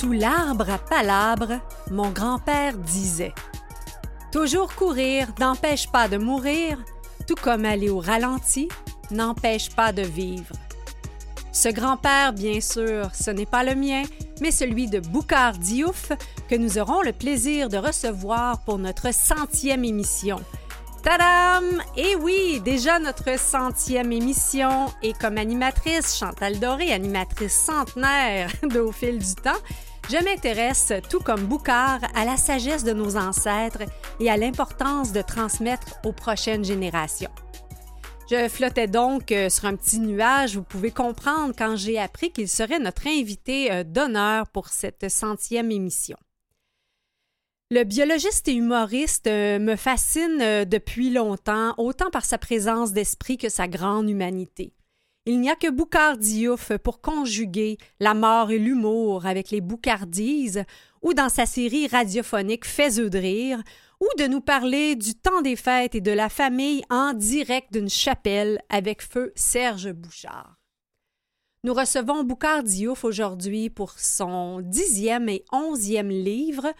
Sous l'arbre à palabre, mon grand-père disait Toujours courir n'empêche pas de mourir, tout comme aller au ralenti n'empêche pas de vivre. Ce grand-père, bien sûr, ce n'est pas le mien, mais celui de Boucard Diouf, que nous aurons le plaisir de recevoir pour notre centième émission. Tadam! Et oui, déjà notre centième émission et comme animatrice, Chantal Doré, animatrice centenaire d'Au fil du temps, je m'intéresse, tout comme Boucard, à la sagesse de nos ancêtres et à l'importance de transmettre aux prochaines générations. Je flottais donc euh, sur un petit nuage, vous pouvez comprendre quand j'ai appris qu'il serait notre invité euh, d'honneur pour cette centième émission. Le biologiste et humoriste euh, me fascine depuis longtemps, autant par sa présence d'esprit que sa grande humanité. Il n'y a que Boucard Diouf pour conjuguer la mort et l'humour avec les boucardises, ou dans sa série radiophonique Fais-eux de rire, ou de nous parler du temps des fêtes et de la famille en direct d'une chapelle avec feu Serge Bouchard. Nous recevons Boucard Diouf aujourd'hui pour son dixième et onzième livre,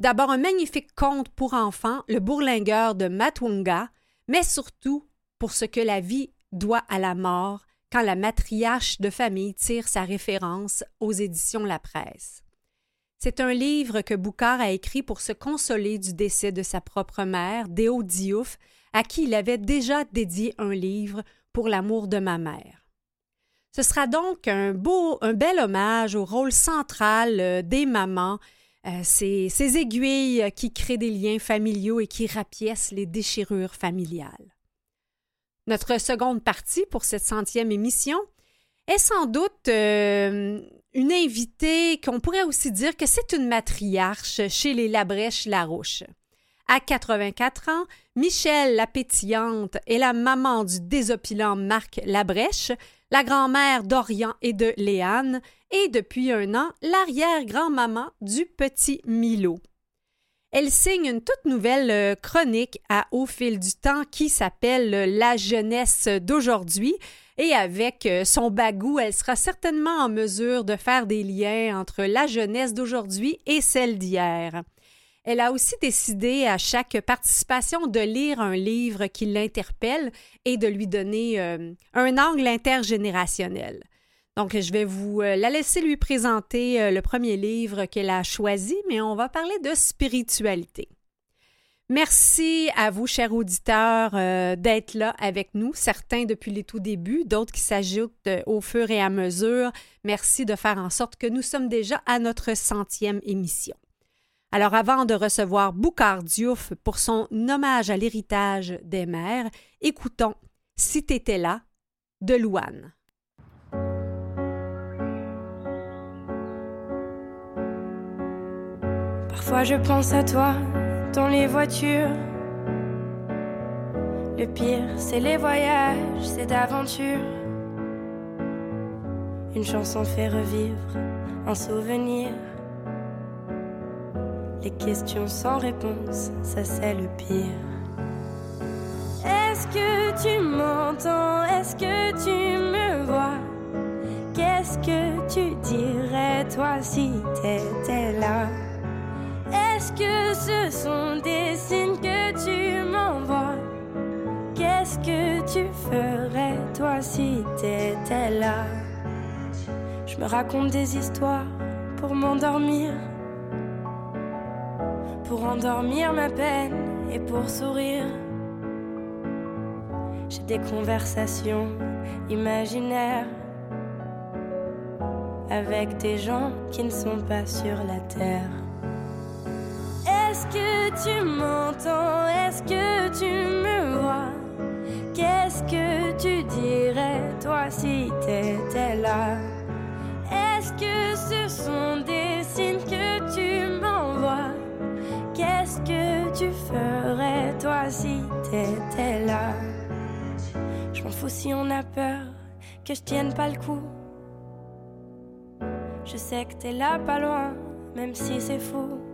D'abord un magnifique conte pour enfants, Le bourlingueur de Matwunga, mais surtout pour ce que la vie doit à la mort quand la matriarche de famille tire sa référence aux éditions La Presse. C'est un livre que Boucard a écrit pour se consoler du décès de sa propre mère, Déo Diouf, à qui il avait déjà dédié un livre pour l'amour de ma mère. Ce sera donc un beau, un bel hommage au rôle central euh, des mamans euh, ces, aiguilles qui créent des liens familiaux et qui rapiècent les déchirures familiales. Notre seconde partie pour cette centième émission est sans doute euh, une invitée qu'on pourrait aussi dire que c'est une matriarche chez les Labrèche-Larouche. À 84 ans, Michelle la pétillante est la maman du désopilant Marc Labrèche, la grand-mère d'Orient et de Léane, et depuis un an, l'arrière-grand-maman du petit Milo. Elle signe une toute nouvelle euh, chronique à Au fil du temps qui s'appelle La jeunesse d'aujourd'hui et avec euh, son bagou, elle sera certainement en mesure de faire des liens entre la jeunesse d'aujourd'hui et celle d'hier. Elle a aussi décidé à chaque participation de lire un livre qui l'interpelle et de lui donner euh, un angle intergénérationnel. Donc, je vais vous euh, la laisser lui présenter euh, le premier livre qu'elle a choisi, mais on va parler de spiritualité. Merci à vous, chers auditeurs, euh, d'être là avec nous, certains depuis les tout débuts, d'autres qui s'ajoutent au fur et à mesure. Merci de faire en sorte que nous sommes déjà à notre centième émission. Alors, avant de recevoir Boucard Diouf pour son hommage à l'héritage des mères, écoutons Si t'étais là de Louane. Parfois je pense à toi dans les voitures. Le pire, c'est les voyages, c'est d'aventure. Une chanson fait revivre un souvenir. Les questions sans réponse, ça c'est le pire. Est-ce que tu m'entends? Est-ce que tu me vois? Qu'est-ce que tu dirais toi si t'étais là? Est-ce que ce sont des signes que tu m'envoies? Qu'est-ce que tu ferais toi si t'étais là? Je me raconte des histoires pour m'endormir, pour endormir ma peine et pour sourire. J'ai des conversations imaginaires avec des gens qui ne sont pas sur la terre. Est-ce que tu m'entends? Est-ce que tu me vois? Qu'est-ce que tu dirais toi si t'étais là? Est-ce que ce sont des signes que tu m'envoies? Qu'est-ce que tu ferais toi si t'étais là? Je m'en fous si on a peur que je tienne pas le coup. Je sais que t'es là pas loin, même si c'est fou.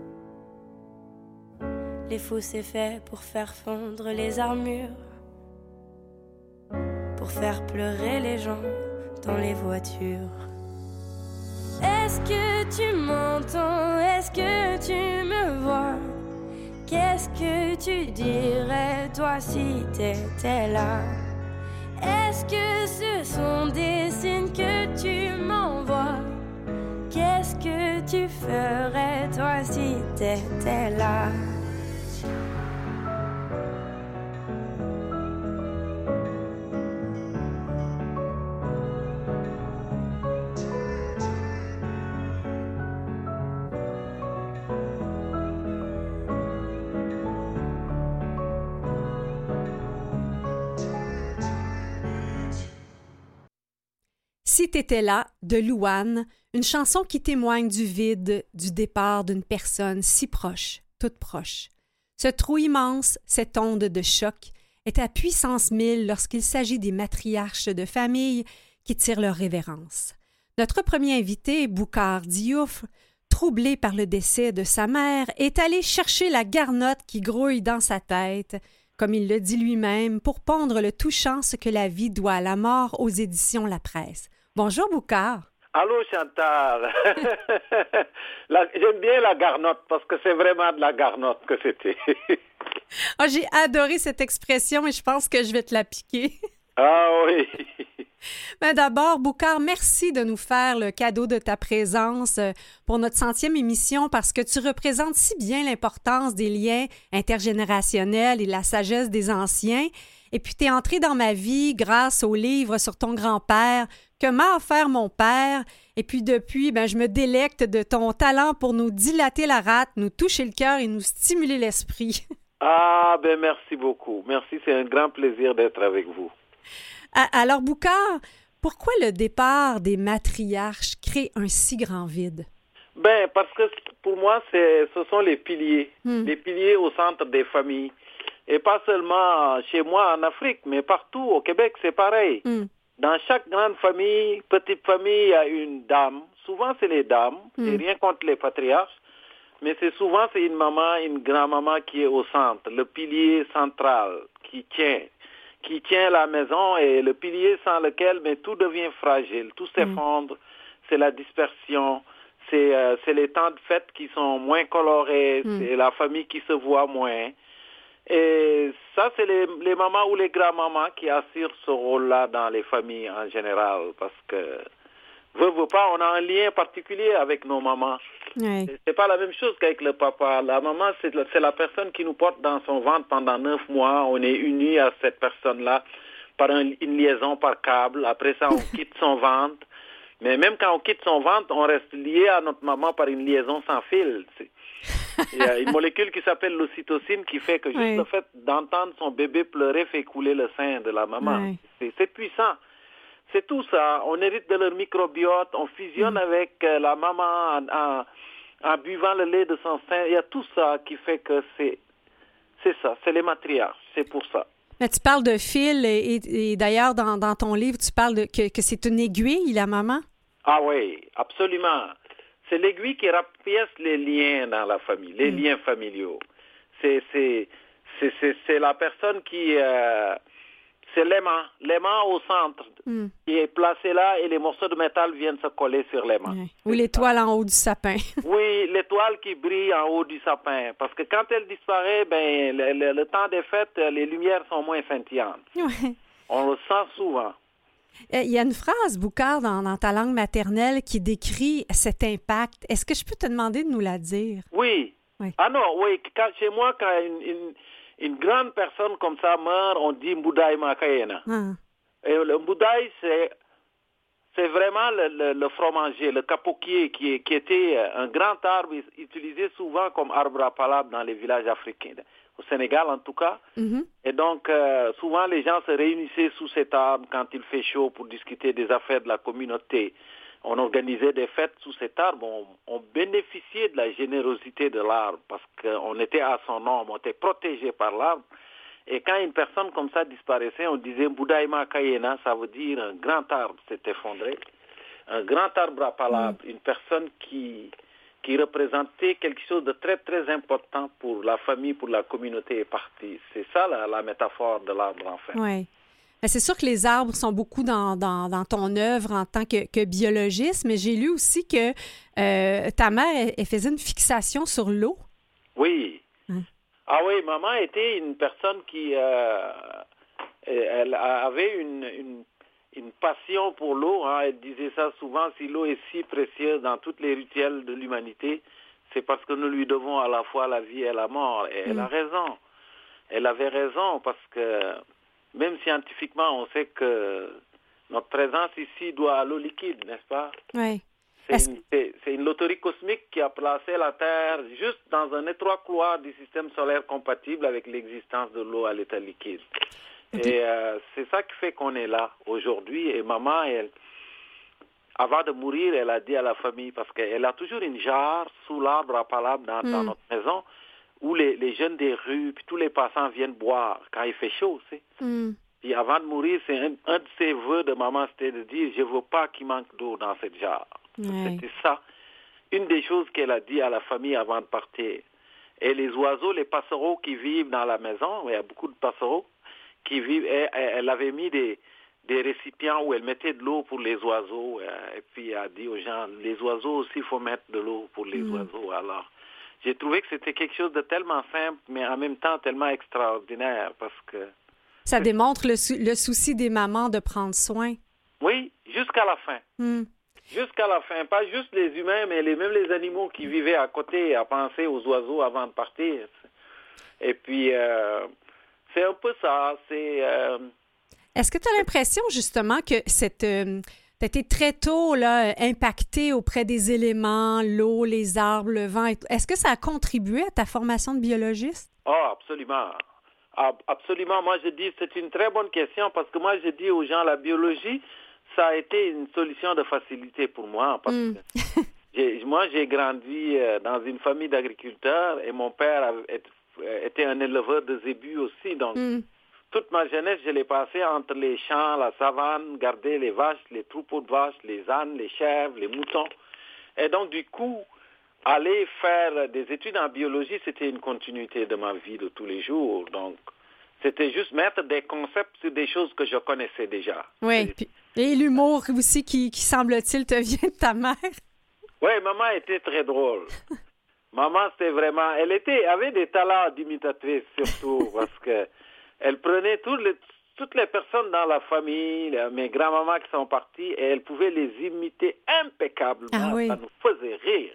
Les fous, c'est fait pour faire fondre les armures, pour faire pleurer les gens dans les voitures. Est-ce que que tu m'entends? Est-ce que tu me vois? Qu'est-ce que tu dirais toi si t'étais là? Est-ce que ce sont des signes que tu m'envoies? Qu'est-ce que tu ferais toi si t'étais là? Si t'étais là, de Louane, une chanson qui témoigne du vide, du départ d'une personne si proche, toute proche. Ce trou immense, cette onde de choc, est à puissance mille lorsqu'il s'agit des matriarches de famille qui tirent leur révérence. Notre premier invité, Boucard Diouf, troublé par le décès de sa mère, est allé chercher la garnotte qui grouille dans sa tête, comme il le dit lui-même, pour pondre le touchant ce que la vie doit à la mort aux éditions La Presse. Bonjour, Boucard. Allô, Chantal. J'aime bien la garnotte parce que c'est vraiment de la garnotte que c'était. oh, J'ai adoré cette expression et je pense que je vais te la piquer. ah oui. Mais d'abord, Boucard, merci de nous faire le cadeau de ta présence euh, pour notre centième émission parce que tu représentes si bien l'importance des liens intergénérationnels et la sagesse des anciens. Et puis, tu es entré dans ma vie grâce au livre sur ton grand-père que m'a offert mon père. Et puis, depuis, ben, je me délecte de ton talent pour nous dilater la rate, nous toucher le cœur et nous stimuler l'esprit. Ah, ben merci beaucoup. Merci, c'est un grand plaisir d'être avec vous. Alors, Boucard, pourquoi le départ des matriarches crée un si grand vide? Ben, parce que pour moi, ce sont les piliers, hmm. les piliers au centre des familles. Et pas seulement chez moi en Afrique, mais partout au Québec, c'est pareil. Hmm. Dans chaque grande famille, petite famille, il y a une dame. Souvent, c'est les dames, et hmm. rien contre les patriarches. Mais c'est souvent, c'est une maman, une grand-maman qui est au centre, le pilier central qui tient, qui tient la maison et le pilier sans lequel mais tout devient fragile, tout hmm. s'effondre. C'est la dispersion, c'est euh, les temps de fête qui sont moins colorés, c'est la famille qui se voit moins. Et ça, c'est les, les mamans ou les grands-mamans qui assurent ce rôle-là dans les familles en général, parce que, veut, veut pas, on a un lien particulier avec nos mamans. Oui. C'est pas la même chose qu'avec le papa. La maman, c'est la, la personne qui nous porte dans son ventre pendant neuf mois. On est unis à cette personne-là par une liaison par câble. Après ça, on quitte son ventre. Mais même quand on quitte son ventre, on reste lié à notre maman par une liaison sans fil. Il y a une molécule qui s'appelle l'ocytocine qui fait que juste le fait d'entendre son bébé pleurer fait couler le sein de la maman. C'est puissant. C'est tout ça. On hérite de leur microbiote, on fusionne mm. avec euh, la maman en, en, buvant le lait de son sein. Il y a tout ça qui fait que c'est c'est ça, c'est les matriarches, c'est pour ça. Mais tu parles de fil et, d'ailleurs dans, dans, ton livre, tu parles de, que, que c'est une aiguille, la maman? Ah oui, absolument. C'est l'aiguille qui rapièce les liens dans la famille, les mm. liens familiaux. C'est c'est la personne qui euh, c'est l'aimant, l'aimant au centre mm. qui est placé là et les morceaux de métal viennent se coller sur l'aimant. Ou l'étoile en haut du sapin. oui, l'étoile qui brille en haut du sapin. Parce que quand elle disparaît, ben le, temps des fêtes, les lumières sont moins scintillantes. On le sent souvent. Euh, il y a une phrase, Boucard, dans, ta langue maternelle qui décrit cet impact. Est-ce que je peux te demander de nous la dire? Oui. Ah non, oui. chez moi, quand une, grande personne comme ça meurt, on dit Mboudaï Makayena. Ah. Et le Mboudaï, c'est c'est vraiment le, le, fromager, le capoquier, qui, qui était un grand arbre utilisé souvent comme arbre à palabre dans les villages africains au Sénégal en tout cas. Mhm. Et donc, euh, souvent, les gens se réunissaient sous cet arbre quand il fait chaud pour discuter des affaires de la communauté. On organisait des fêtes sous cet arbre. On, bénéficiait de la générosité de l'arbre parce qu'on était à son ombre, on était protégé par l'arbre. Et quand une personne comme ça disparaissait, on disait Boudaïma Kayena, ça veut dire un grand arbre s'est effondré. Un grand arbre à palabre, mhm. une personne qui, qui représentait quelque chose de très très important pour la famille, pour la communauté est partie. C'est ça la, métaphore de l'arbre en fait. Oui. c'est sûr que les arbres sont beaucoup dans, dans, ton œuvre en tant que, biologiste, mais j'ai lu aussi que euh, ta mère, elle, faisait une fixation sur l'eau. Oui. Hein? Ah oui, maman était une personne qui euh, elle avait une, une, une passion pour l'eau. Hein. Elle disait ça souvent, si l'eau est si précieuse dans toutes les rituels de l'humanité, c'est parce que nous lui devons à la fois la vie et la mort. Et elle a mm. raison. Elle avait raison parce que même scientifiquement, on sait que notre présence ici doit à l'eau liquide, n'est-ce pas? Oui. C'est une, loterie cosmique qui a placé la Terre juste dans un étroit couloir du système solaire compatible avec l'existence de l'eau à l'état liquide. Et euh, c'est ça qui fait qu'on est là aujourd'hui. Et maman, elle, avant de mourir, elle a dit à la famille, parce qu'elle a toujours une jarre sous l'arbre à palabre dans, hmm. notre maison, où les, jeunes des rues, puis tous les passants viennent boire quand il fait chaud, sais. Hmm. Puis avant de mourir, c'est un, de ses voeux de maman, c'était de dire, je veux pas qu'il manque d'eau dans cette jarre. C'était ça. Une des choses qu'elle a dit à la famille avant de partir. Et les oiseaux, les passereaux qui vivent dans la maison, il y a beaucoup de passereaux qui vivent, elle avait mis des, des récipients où elle mettait de l'eau pour les oiseaux. Euh, et puis elle a dit aux gens, les oiseaux aussi, il faut mettre de l'eau pour les mm. oiseaux. Alors, j'ai trouvé que c'était quelque chose de tellement simple, mais en même temps tellement extraordinaire parce que... Ça démontre le, souci des mamans de prendre soin. Oui, jusqu'à la fin. Mm. Jusqu'à la fin. Pas juste les humains, mais les, même les animaux qui vivaient à côté à penser aux oiseaux avant de partir. Et puis, euh, c'est un peu ça. C'est... Euh, est-ce que tu as l'impression justement que cette... Euh, tu as été très tôt là, impacté auprès des éléments, l'eau, les arbres, le vent. Est-ce que ça a contribué à ta formation de biologiste? Oh, absolument. Absolument. Moi, je dis, c'est une très bonne question parce que moi, je dis aux gens, la biologie, ça a été une solution de facilité pour moi. Parce hmm. que moi, j'ai grandi euh, dans une famille d'agriculteurs et mon père était un éleveur de zébus aussi. Donc, hmm toute ma jeunesse, je l'ai passée entre les champs, la savane, garder les vaches, les troupeaux de vaches, les ânes, les chèvres, les moutons. Et donc, du coup, aller faire des études en biologie, c'était une continuité de ma vie de tous les jours. Donc, c'était juste mettre des concepts sur des choses que je connaissais déjà. Oui, et l'humour aussi qui, semble-t-il, te vient de ta mère? Oui, maman était très drôle. maman, c'était vraiment... Elle était, avait des talents d'imitatrice, surtout, parce que elle prenait toutes les, toutes les personnes dans la famille, mes grands-mamans qui sont parties, et elle pouvait les imiter impeccablement. Ah ça nous faisait rire.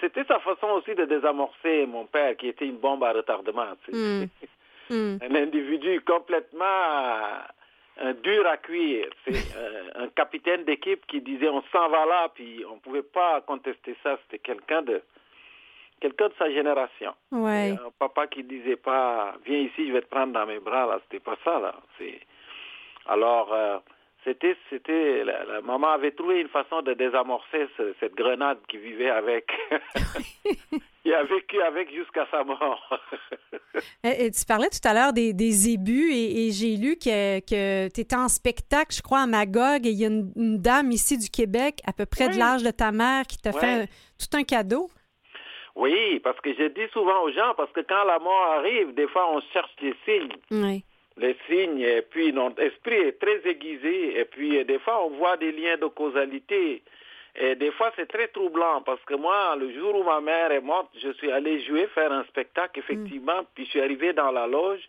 C'était sa façon aussi de désamorcer mon père, qui était une bombe à retardement. Hmm. Hmm. Un individu complètement un dur à cuire. C'est euh, un capitaine d'équipe qui disait on s'en va là, puis on ne pouvait pas contester ça. C'était quelqu'un de quelqu'un de sa génération. Ouais. Un papa qui disait pas viens ici, je vais te prendre dans mes bras là, c'était pas ça là. C'est alors euh, c'était c'était la, maman avait trouvé une façon de désamorcer cette grenade qui vivait avec qui a vécu avec jusqu'à sa mort. et, tu parlais tout à l'heure des, des ébus et, j'ai lu que, que tu étais en spectacle, je crois, à Magog et il y a une, dame ici du Québec, à peu près de l'âge de ta mère, qui t'a fait tout un cadeau. Oui, parce que je dis souvent aux gens, parce que quand la mort arrive, des fois on cherche des signes. Oui. Les signes, et puis notre esprit est très aiguisé, et puis des fois on voit des liens de causalité. Et des fois, c'est très troublant parce que moi, le jour où ma mère est morte, je suis allé jouer, faire un spectacle, effectivement, mm. puis je suis arrivé dans la loge,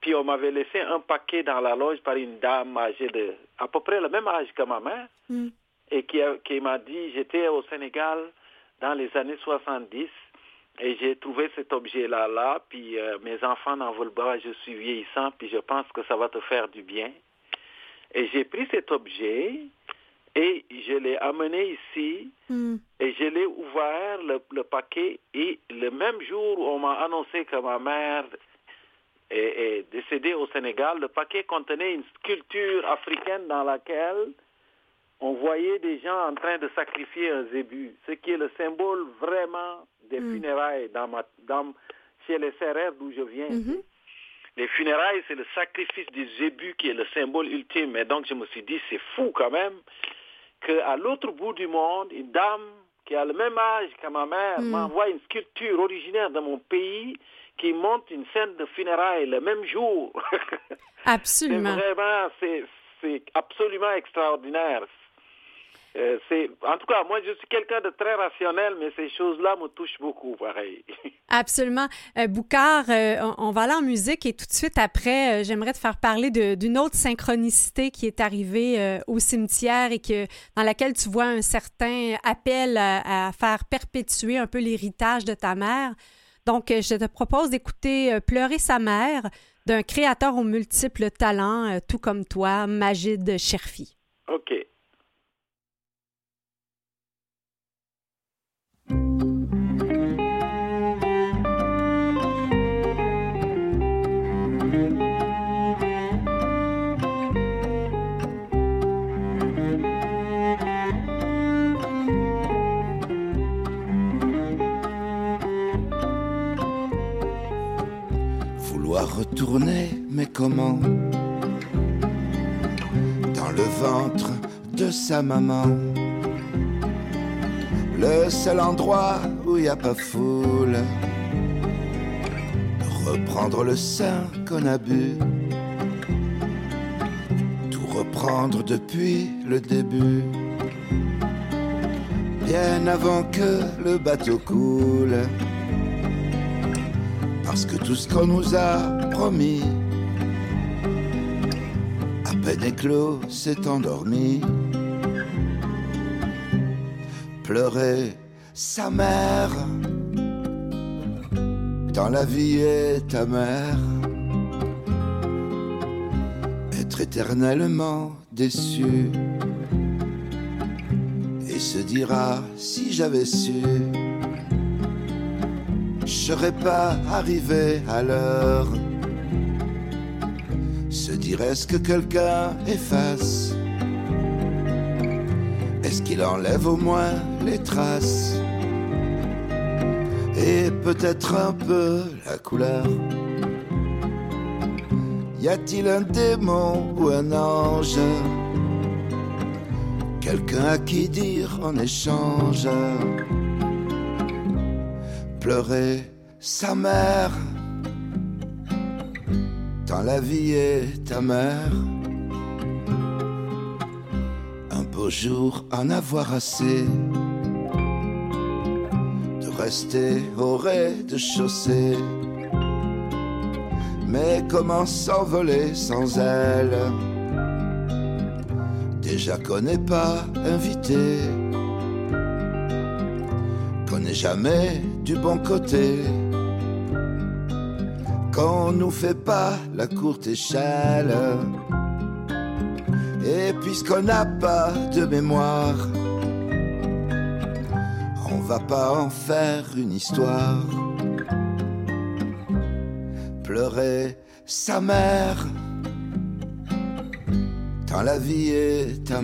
puis on m'avait laissé un paquet dans la loge par une dame âgée de à peu près le même âge que ma mère, mm. et qui, qui m'a dit, j'étais au Sénégal, dans les années 70. Et j'ai trouvé cet objet-là, là, puis euh, mes enfants n'en veulent pas, je suis vieillissant, puis je pense que ça va te faire du bien. Et j'ai pris cet objet et je l'ai amené ici hmm. et je l'ai ouvert, le, paquet, et le même jour où on m'a annoncé que ma mère est, est, décédée au Sénégal, le paquet contenait une sculpture africaine dans laquelle on voyait des gens en train de sacrifier un zébu, ce qui est le symbole vraiment des mm. funérailles dans ma, dans, chez les serrères d'où je viens. Mm-hmm. Les funérailles, c'est le sacrifice du zébu qui est le symbole ultime. Et donc, je me suis dit, c'est fou quand même qu'à l'autre bout du monde, une dame qui a le même âge que ma mère, hmm. m'envoie une sculpture originaire de mon pays qui monte une scène de funérailles le même jour. Absolument. vraiment, c'est absolument extraordinaire. Euh, c'est, en tout cas, moi, je suis quelqu'un de très rationnel, mais ces choses-là me touchent beaucoup, pareil. Absolument. Euh, Boucard, euh, on, va aller en musique et tout de suite après, j'aimerais te faire parler d'une autre synchronicité qui est arrivée au cimetière et que, dans laquelle tu vois un certain appel à, faire perpétuer un peu l'héritage de ta mère. Donc, je te propose d'écouter Pleurer sa mère d'un créateur aux multiples talents, tout comme toi, Magid Cherfi. OK. Dans le ventre de sa maman. Le seul endroit où il n'y a pas foule. Reprendre le sein qu'on a bu. Tout reprendre depuis le début. Bien avant que le bateau coule parce que tout ce qu'on nous a promis, éclos, s'est endormi. Pleurer sa mère, dans la vie est ta mère. Être éternellement déçu et se dira si j'avais su je serais pas arrivé à l'heure. Se dirait ce que quelqu'un efface. Est-ce qu'il enlève au moins les traces? Et peut-être un peu la couleur? Y a-t-il un démon ou un ange? Quelqu'un à qui dire en échange? Pleurer sa mère? Tant la vie est ta mère. Un beau jour en avoir assez de rester au rez-de-chaussée. Mais comment s'envoler sans elle? Déjà qu'on n'est pas invité, qu'on n'est jamais du bon côté qu'on nous fait pas la courte échelle. Et puisqu'on n'a pas de mémoire, on va pas en faire une histoire. Pleurer sa mère, tant la vie est ta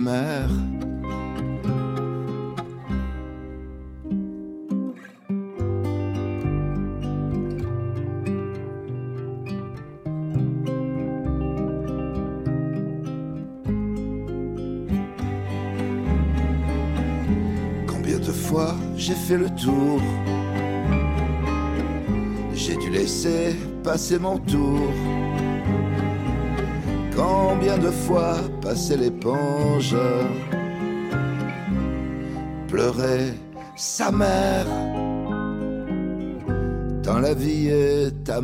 fait le tour. J'ai dû laisser passer mon tour. Combien de fois passer l'éponge Pleurer sa mère Dans la vie est ta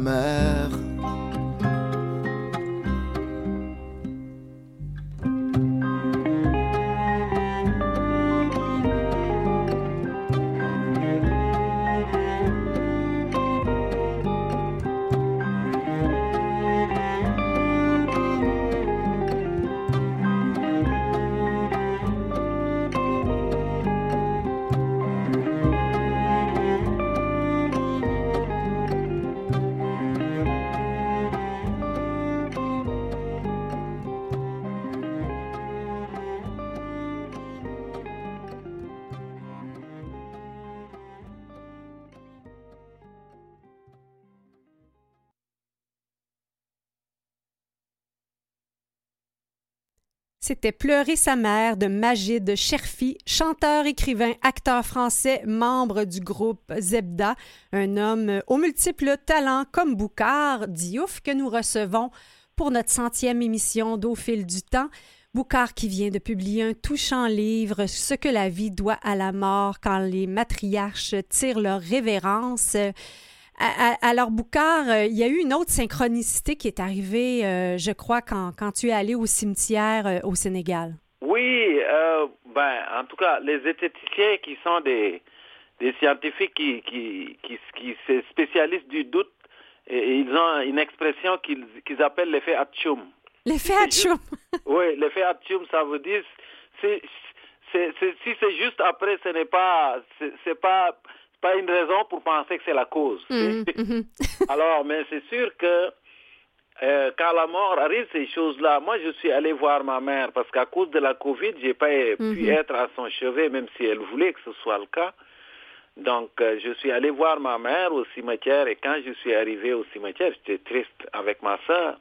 C'était Pleurer sa mère de Magid Cherfi, chanteur, écrivain, acteur français, membre du groupe Zebda, un homme aux multiples talents comme Boucard Diouf que nous recevons pour notre centième émission d'Au fil du temps. Boucard qui vient de publier un touchant livre Ce que la vie doit à la mort quand les matriarches tirent leur révérence. Alors, Boucard, euh, il y a eu une autre synchronicité qui est arrivée, euh, je crois, quand, quand, tu es allé au cimetière euh, au Sénégal. Oui, ben, en tout cas, les esthéticiens qui sont des, des scientifiques qui, qui, qui, qui se spécialisent du doute, et, ils ont une expression qu'ils appellent l'effet Hatchoum. L'effet Hatchoum Oui, l'effet Hatchoum, ça veut dire, si c'est juste après, ce n'est pas, c'est pas pas une raison pour penser que c'est la cause. Mhm, mhm. Alors, mais c'est sûr que euh, quand la mort arrive, ces choses-là, moi je suis allé voir ma mère parce qu'à cause de la Covid, j'ai pas pu mhm. être à son chevet, même si elle voulait que ce soit le cas. Donc, euh, je suis allé voir ma mère au cimetière et quand je suis arrivé au cimetière, j'étais triste avec ma soeur.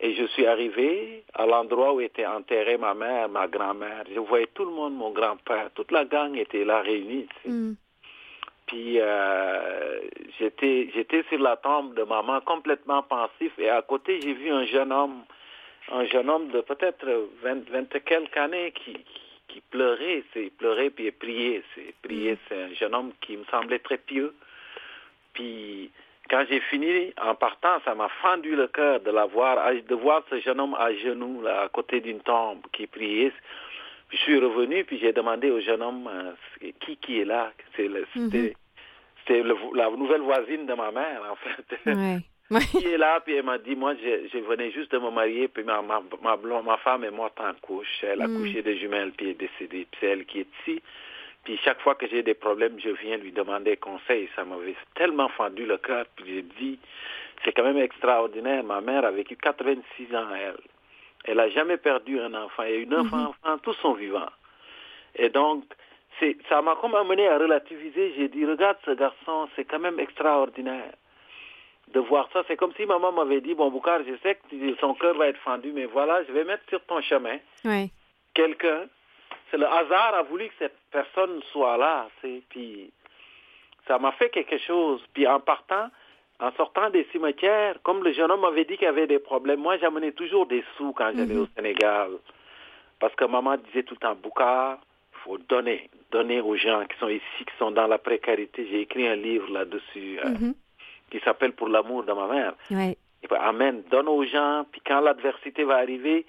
Et je suis arrivé à l'endroit où était enterrée ma mère, ma grand-mère. Je voyais tout le monde, mon grand-père, toute la gang était là réunie. Puis euh, j'étais j'étais sur la tombe de maman complètement pensif et à côté j'ai vu un jeune homme, un jeune homme de peut-être 20, 20 quelques années qui, qui pleurait, c'est pleurait puis priait, c'est prier, mm. c'est un jeune homme qui me semblait très pieux. Puis quand j'ai fini en partant, ça m'a fendu le cœur de la voir, de voir ce jeune homme à genoux là, à côté d'une tombe qui priait je suis revenu, puis j'ai demandé au jeune homme euh, qui, qui est là? Mhm. C'était la nouvelle voisine de ma mère, en fait. qui est là, puis elle m'a dit, moi, je, venais juste de me marier, puis ma, ma, ma, femme est morte en couche. Elle a mhm. couché des jumelles, puis est décédée. Puis c'est elle qui est ici. Puis chaque fois que j'ai des problèmes, je viens lui demander conseil. Ça m'avait tellement fendu le cœur. Puis j'ai dit, c'est quand même extraordinaire. Ma mère a vécu 86 ans, elle. Elle n'a jamais perdu un enfant. Elle a eu neuf mhm. enfants tout son vivant. Et donc, ça m'a comme amené à relativiser. J'ai dit, regarde ce garçon, c'est quand même extraordinaire de voir ça. C'est comme si maman m'avait dit, bon, Boukhar, je sais que son cœur va être fendu, mais voilà, je vais mettre sur ton chemin quelqu'un. C'est le hasard a voulu que cette personne soit là. Puis ça m'a fait quelque chose. Puis en partant, en sortant des cimetières, comme le jeune homme m'avait dit qu'il y avait des problèmes, moi j'amenais toujours des sous quand j'allais au mhm. Sénégal. Parce que maman disait tout le temps, Bouka, il faut donner, donner aux gens qui sont ici, qui sont dans la précarité. J'ai écrit un livre là-dessus euh, mhm. qui s'appelle Pour l'amour de ma mère. Ouais. amen, donne aux gens, puis quand l'adversité va arriver,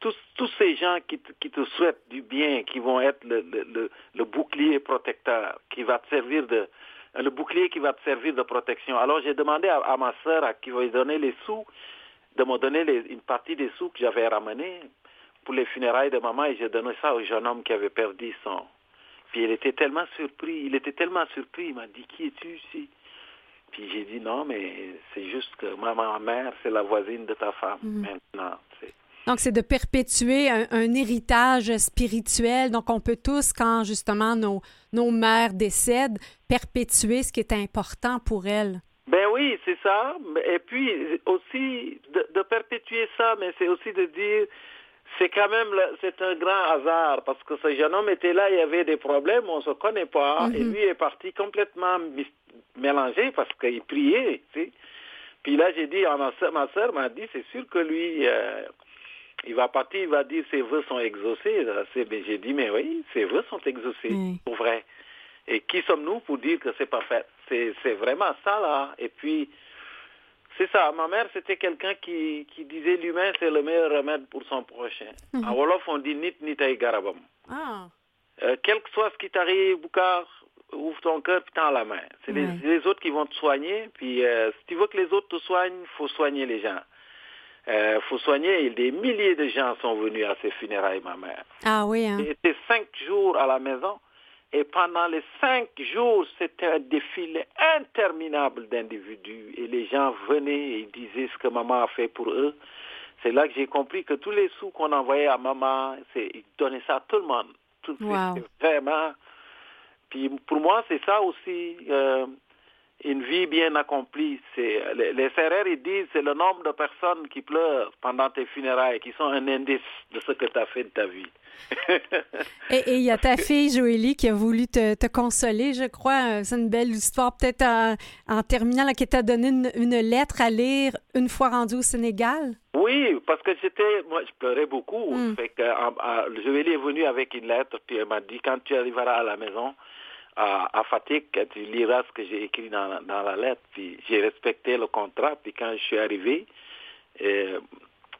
tous, tous ces gens qui te, qui te souhaitent du bien, qui vont être le, le, le bouclier protecteur, qui va te servir de, le bouclier qui va te servir de protection. Alors j'ai demandé à, ma sœur à qui va donner les sous, de me donner une partie des sous que j'avais ramenés pour les funérailles de maman et j'ai donné ça au jeune homme qui avait perdu son. Puis il était tellement surpris, il était tellement surpris, il m'a dit qui es-tu ici? Puis j'ai dit non, mais c'est juste que ma mère, c'est la voisine de ta femme mm. maintenant. Donc, c'est de perpétuer un, héritage spirituel. Donc, on peut tous, quand justement nos, nos mères décèdent, perpétuer ce qui est important pour elles. Ben oui, c'est ça. Et puis aussi de, perpétuer ça, mais c'est aussi de dire c'est quand même c'est un grand hasard parce que ce jeune homme était là, il y avait des problèmes, on se connaît pas, et mhm. lui est parti complètement mélangé parce qu'il priait. Tu Puis là, j'ai dit, ma soeur, ma soeur m'a dit, c'est sûr que lui, euh, il va partir, il va dire ses vœux sont exaucés. J'ai dit, mais oui, ses vœux sont exaucés, pour vrai. Et qui sommes-nous pour dire que c'est pas fait? C'est vraiment ça, là. Et puis, c'est ça. Ma mère, c'était quelqu'un qui, qui disait l'humain, c'est le meilleur remède pour son prochain. Mhm. En Wolof, on dit nit nitay garabam. Ah. Euh, quel que soit ce qui t'arrive, Boukar, ouvre ton cœur puis tends la main. C'est les, autres qui vont te soigner. Puis euh, si tu veux que les autres te soignent, il faut soigner les gens. Il euh, faut soigner. Des milliers de gens sont venus à ces funérailles, ma mère. Ah oui. Hein? J'étais cinq jours à la maison. Et pendant les cinq jours, c'était un défilé interminable d'individus. Et les gens venaient et disaient ce que maman a fait pour eux. C'est là que j'ai compris que tous les sous qu'on envoyait à maman, ils donnaient ça à tout le monde. Tout, Vraiment. Puis pour moi, c'est ça aussi. Euh, une vie bien accomplie. C'est les, les ils disent c'est le nombre de personnes qui pleurent pendant tes funérailles qui sont un indice de ce que tu as fait de ta vie. et il y a ta fille Joélie qui a voulu te, consoler, je crois. C'est une belle histoire, peut-être en, terminant, là, qui t'a donné une, lettre à lire une fois rendue au Sénégal. Oui, parce que j'étais, moi, je pleurais beaucoup. Fait que, Joélie est venue avec une lettre, puis elle m'a dit quand tu arriveras à la maison, à, à Fatigue, tu liras ce que j'ai écrit dans, dans, la lettre. Puis j'ai respecté le contrat. Puis quand je suis arrivé, euh,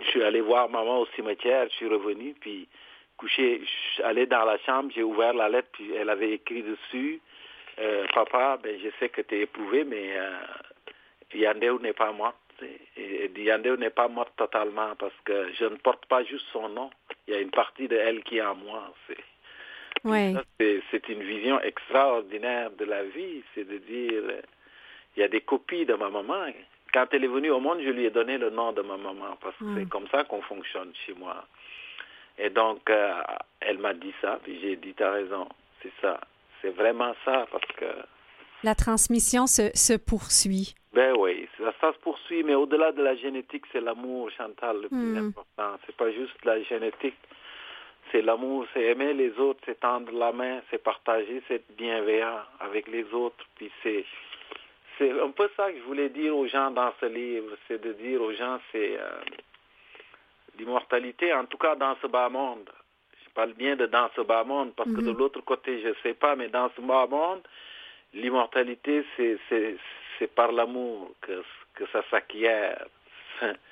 je suis allé voir maman au cimetière, je suis revenu, puis couché, je suis allé dans la chambre, j'ai ouvert la lettre, puis elle avait écrit dessus, euh, papa, ben, je sais que tu es éprouvé, mais euh, n'est pas morte. Et, Yandéo n'est pas morte totalement parce que je ne porte pas juste son nom. Il y a une partie de elle qui est en moi. C'est c'est une vision extraordinaire de la vie, c'est de dire, il y a des copies de ma maman. Quand elle est venue au monde, je lui ai donné le nom de ma maman, parce que c'est comme ça qu'on fonctionne chez moi. Et donc, euh, elle m'a dit ça, puis j'ai dit, tu as raison, c'est ça. C'est vraiment ça, parce que... La transmission se, se poursuit. Ben oui, ça, ça, se poursuit, mais au-delà de la génétique, c'est l'amour, Chantal, le plus hmm. important. C'est pas juste la génétique c'est l'amour, c'est aimer les autres, c'est tendre la main, c'est partager, c'est être bienveillant avec les autres. Puis c'est c'est un peu ça que je voulais dire aux gens dans ce livre, c'est de dire aux gens c'est euh, l'immortalité, en tout cas dans ce bas monde. Je parle bien de dans ce bas monde parce que de mhm. l'autre côté je sais pas, mais dans ce bas monde, l'immortalité c'est c'est par l'amour que que ça s'acquiert.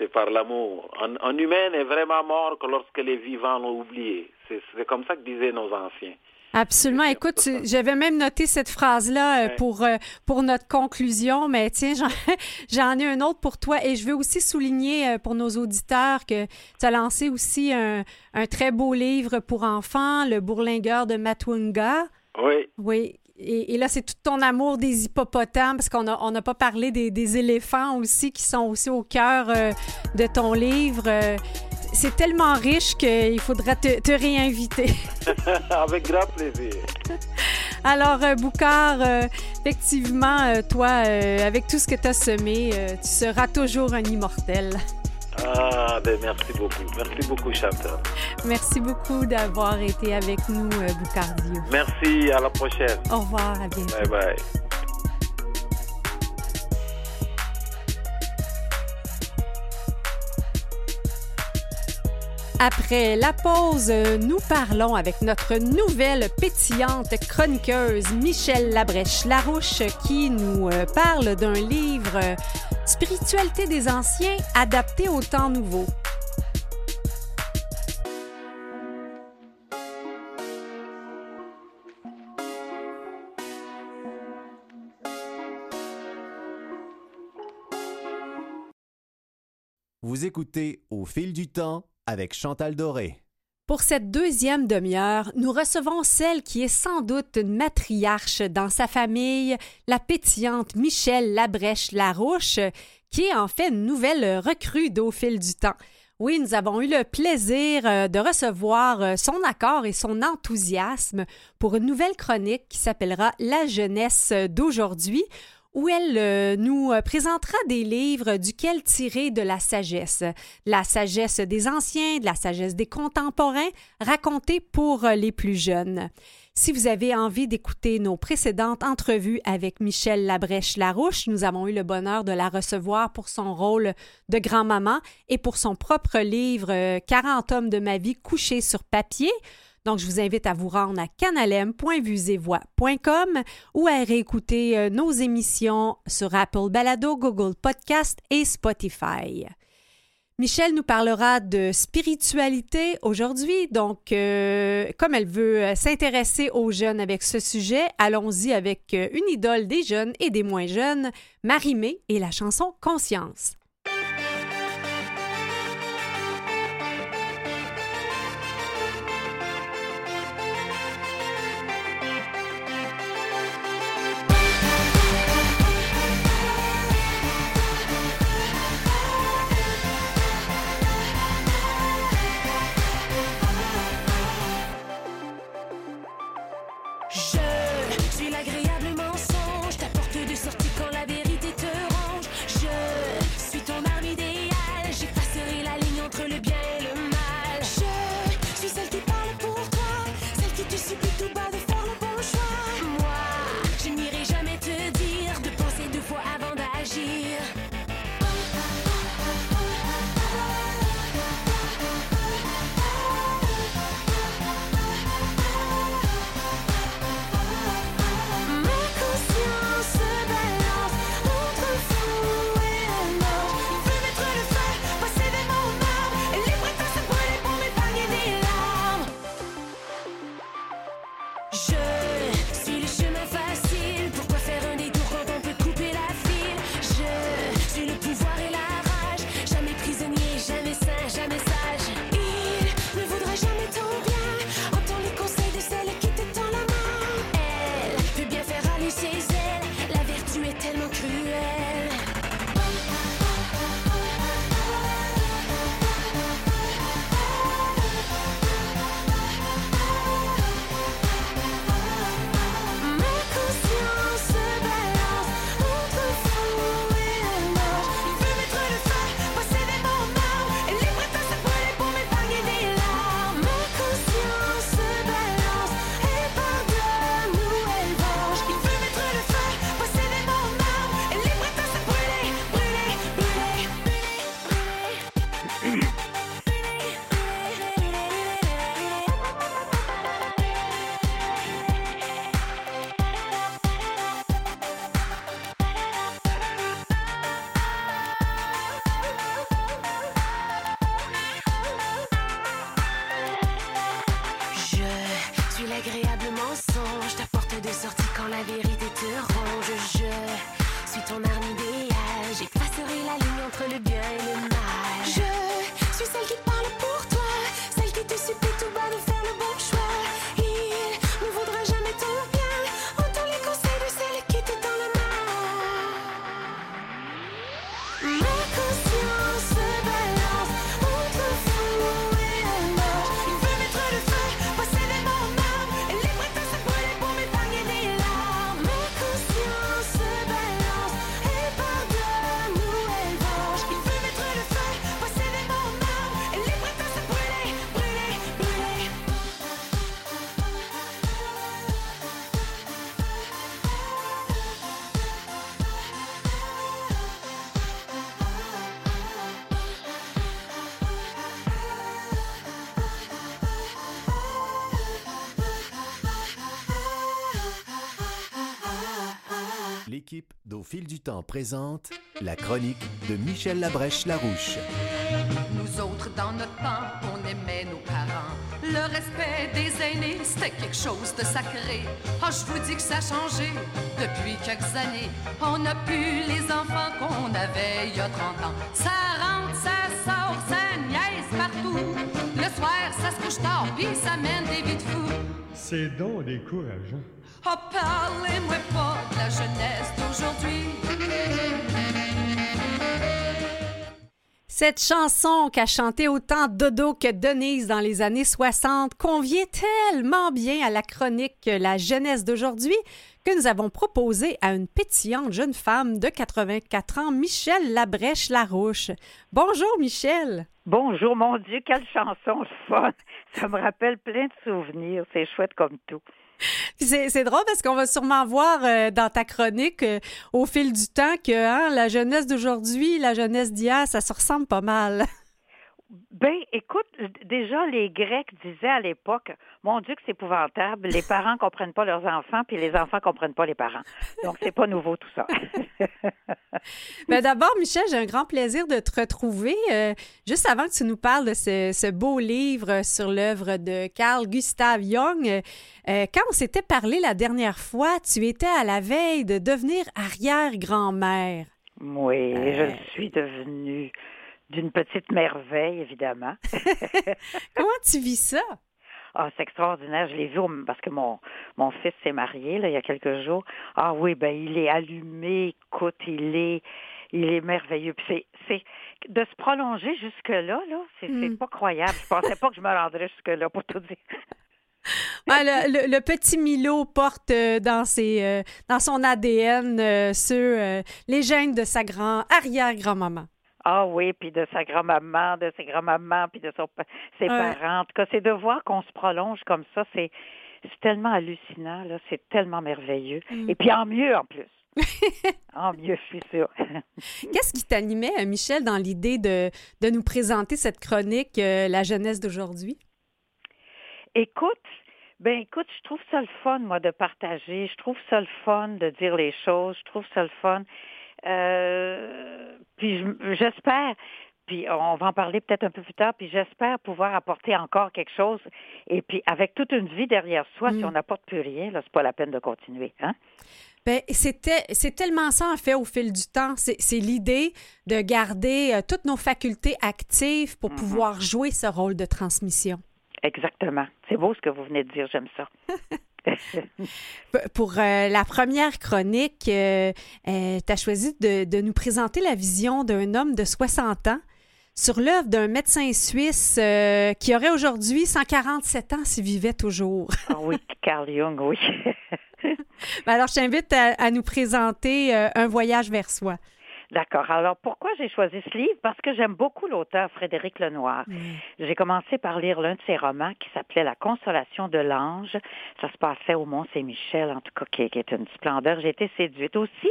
c'est par l'amour. Un, humain est vraiment mort que lorsque les vivants l'ont oublié. C'est comme ça que disaient nos anciens. Absolument. Écoute, j'avais même noté cette phrase-là euh, pour, euh, pour notre conclusion, mais tiens, j'en ai un autre pour toi. Et je veux aussi souligner euh, pour nos auditeurs que tu as lancé aussi un, un, très beau livre pour enfants, Le Bourlingueur de Matwunga. Oui. Oui, et, là, c'est tout ton amour des hippopotames, parce qu'on n'a on pas parlé des, éléphants aussi, qui sont aussi au cœur euh, de ton livre. Euh, c'est tellement riche qu'il faudra te, réinviter. Avec grand plaisir. Alors, euh, Boucard, effectivement, toi, avec tout ce que tu as semé, tu seras toujours un immortel. Ah, ben merci beaucoup. Merci beaucoup, Chantal. Merci beaucoup d'avoir été avec nous, euh, Boucardio. Merci, à la prochaine. Au revoir, à bientôt. Bye bye. Après la pause, nous parlons avec notre nouvelle pétillante chroniqueuse Michelle Labrèche-Larouche qui nous euh, parle d'un livre Spiritualité des anciens adapté au temps nouveau. Vous écoutez Au fil du temps avec Chantal Doré. Pour cette deuxième demi-heure, nous recevons celle qui est sans doute une matriarche dans sa famille, la pétillante Michelle Labrèche-Larouche, qui est en fait une nouvelle recrue d'au fil du temps. Oui, nous avons eu le plaisir euh, de recevoir euh, son accord et son enthousiasme pour une nouvelle chronique qui s'appellera La jeunesse d'aujourd'hui, où elle euh, nous euh, présentera des livres duquel tirer de la sagesse, la sagesse des anciens, de la sagesse des contemporains, racontée pour euh, les plus jeunes. Si vous avez envie d'écouter nos précédentes entrevues avec Michel Labrèche-Larouche, nous avons eu le bonheur de la recevoir pour son rôle de grand-maman et pour son propre livre 40 hommes de ma vie couchés sur papier. Donc, je vous invite à vous rendre à canalem.vusevoix.com ou à réécouter euh, nos émissions sur Apple Balado, Google Podcast et Spotify. Michelle nous parlera de spiritualité aujourd'hui. Donc, euh, comme elle veut euh, s'intéresser aux jeunes avec ce sujet, allons-y avec une idole des jeunes et des moins jeunes, Marie-Mé et la chanson Conscience. Présente la chronique de Michel Labrèche-Larouche. Nous autres, dans notre temps, on aimait nos parents. Le respect des aînés, c'était quelque chose de sacré. Oh, je vous dis que ça a changé depuis quelques années. On n'a plus les enfants qu'on avait il y a 30 ans. Ça rentre, ça sort, ça niaise partout. Le soir, ça se couche tard, puis ça mène des vies de fous. C'est donc décourageant. Oh, parlez-moi pas de la jeunesse d'aujourd'hui. Cette chanson qu'a chanté autant Dodo que Denise dans les années 60 convient tellement bien à la chronique La jeunesse d'aujourd'hui que nous avons proposée à une pétillante jeune femme de 84 ans, Michel Labrèche-Larouche. Bonjour, Michel. Bonjour, mon Dieu, quelle chanson fun! Ça me rappelle plein de souvenirs. C'est chouette comme tout. C'est drôle parce qu'on va sûrement voir euh, dans ta chronique euh, au fil du temps que hein, la jeunesse d'aujourd'hui, la jeunesse d'hier, ça se ressemble pas mal. Ben, écoute, déjà, les Grecs disaient à l'époque, mon Dieu, que c'est épouvantable. Les parents comprennent pas leurs enfants, puis les enfants comprennent pas les parents. Donc, c'est pas nouveau tout ça. Ben D'abord, Michel, j'ai un grand plaisir de te retrouver. Euh, juste avant que tu nous parles de ce, ce beau livre sur l'œuvre de Carl Gustav Jung, euh, euh, quand on s'était parlé la dernière fois, tu étais à la veille de devenir arrière-grand-mère. oui, je le suis devenue d'une petite merveille, évidemment. Comment tu vis ça? Ah, c'est extraordinaire. Je l'ai vu parce que mon, mon fils s'est marié là, il y a quelques jours. Ah oui, ben il est allumé, écoute, il est il est merveilleux. Puis c'est, c'est de se prolonger jusque-là, là, c'est, c'est Mm. pas croyable. Je pensais pas que je me rendrais jusque-là, pour tout dire. Ah, le, le- le petit Milo porte euh, dans, ses, euh, dans son ADN euh, ceux, euh, les gènes de sa grand arrière-grand-maman. Ah oui, puis de sa grand-maman, de ses grands-mamans, puis de son, ses Ouais. parents. En tout cas, c'est de voir qu'on se prolonge comme ça, c'est, tellement hallucinant, là, c'est tellement merveilleux. Mm. Et puis en mieux, en plus. en mieux, je suis sûre. Qu'est-ce qui t'animait, euh, Michel, dans l'idée de, de nous présenter cette chronique, euh, La jeunesse d'aujourd'hui? Écoute, ben écoute, je trouve ça le fun, moi, de partager. Je trouve ça le fun de dire les choses. Je trouve ça le fun. Euh, puis je- j'espère, puis on va en parler peut-être un peu plus tard, puis j'espère pouvoir apporter encore quelque chose. Et puis avec toute une vie derrière soi, si Mm. on n'apporte plus rien, là, c'est pas la peine de continuer. Hein? Ben, c'était, c'est tellement ça, en fait, au fil du temps. C'est, l'idée de garder euh, toutes nos facultés actives pour Mhm. pouvoir jouer ce rôle de transmission. Exactement. C'est beau ce que vous venez de dire, j'aime ça. Pour euh, la première chronique, tu as choisi de, de nous présenter la vision d'un homme de 60 ans sur l'œuvre d'un médecin suisse euh, qui aurait aujourd'hui 147 ans s'il vivait toujours. Ah oui, Carl Jung, oui. Ben alors, je t'invite à, à nous présenter euh, Un voyage vers soi. D'accord. Alors, pourquoi j'ai choisi ce livre? Parce que j'aime beaucoup l'auteur Frédéric Lenoir. J'ai commencé par lire l'un de ses romans qui s'appelait La consolation de l'ange. Ça se passait au Mont-Saint-Michel, en tout cas, qui, qui est une splendeur. J'ai été séduite aussi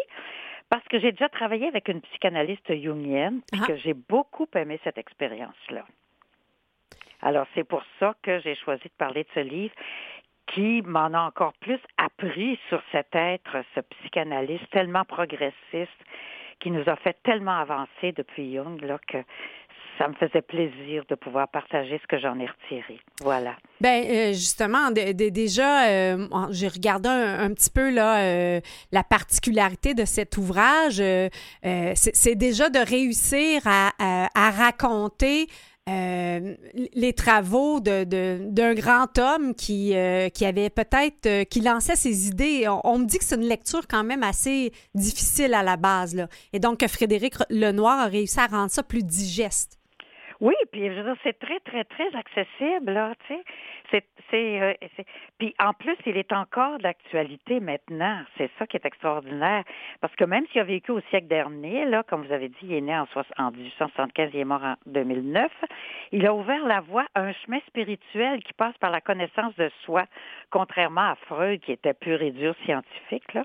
parce que j'ai déjà travaillé avec une psychanalyste jungienne puis Ah. que j'ai beaucoup aimé cette expérience-là. Alors, c'est pour ça que j'ai choisi de parler de ce livre qui m'en a encore plus appris sur cet être, ce psychanalyste tellement progressiste, qui nous a fait tellement avancer depuis Jung, là, que ça me faisait plaisir de pouvoir partager ce que j'en ai retiré. Voilà. Ben euh, justement, déjà, euh, j'ai regardé un, petit peu là euh, la particularité de cet ouvrage. euh, euh, c'est c'est déjà de réussir à, à- à raconter. Euh, les travaux de- de- d'un grand homme qui, euh, qui avait peut-être, euh, qui lançait ses idées. On, on me dit que c'est une lecture quand même assez difficile à la base. Là. Et donc, Frédéric Lenoir a réussi à rendre ça plus digeste. Oui, puis je veux dire, c'est très, très, très accessible, là, tu sais. C'est, c'est, euh, c'est- Puis en plus, il est encore d'actualité maintenant. C'est ça qui est extraordinaire. Parce que même s'il a vécu au siècle dernier, là, comme vous avez dit, il est né en, en 1875, il est mort en 2009, il a ouvert la voie à un chemin spirituel qui passe par la connaissance de soi, contrairement à Freud, qui était pur et dur scientifique, là.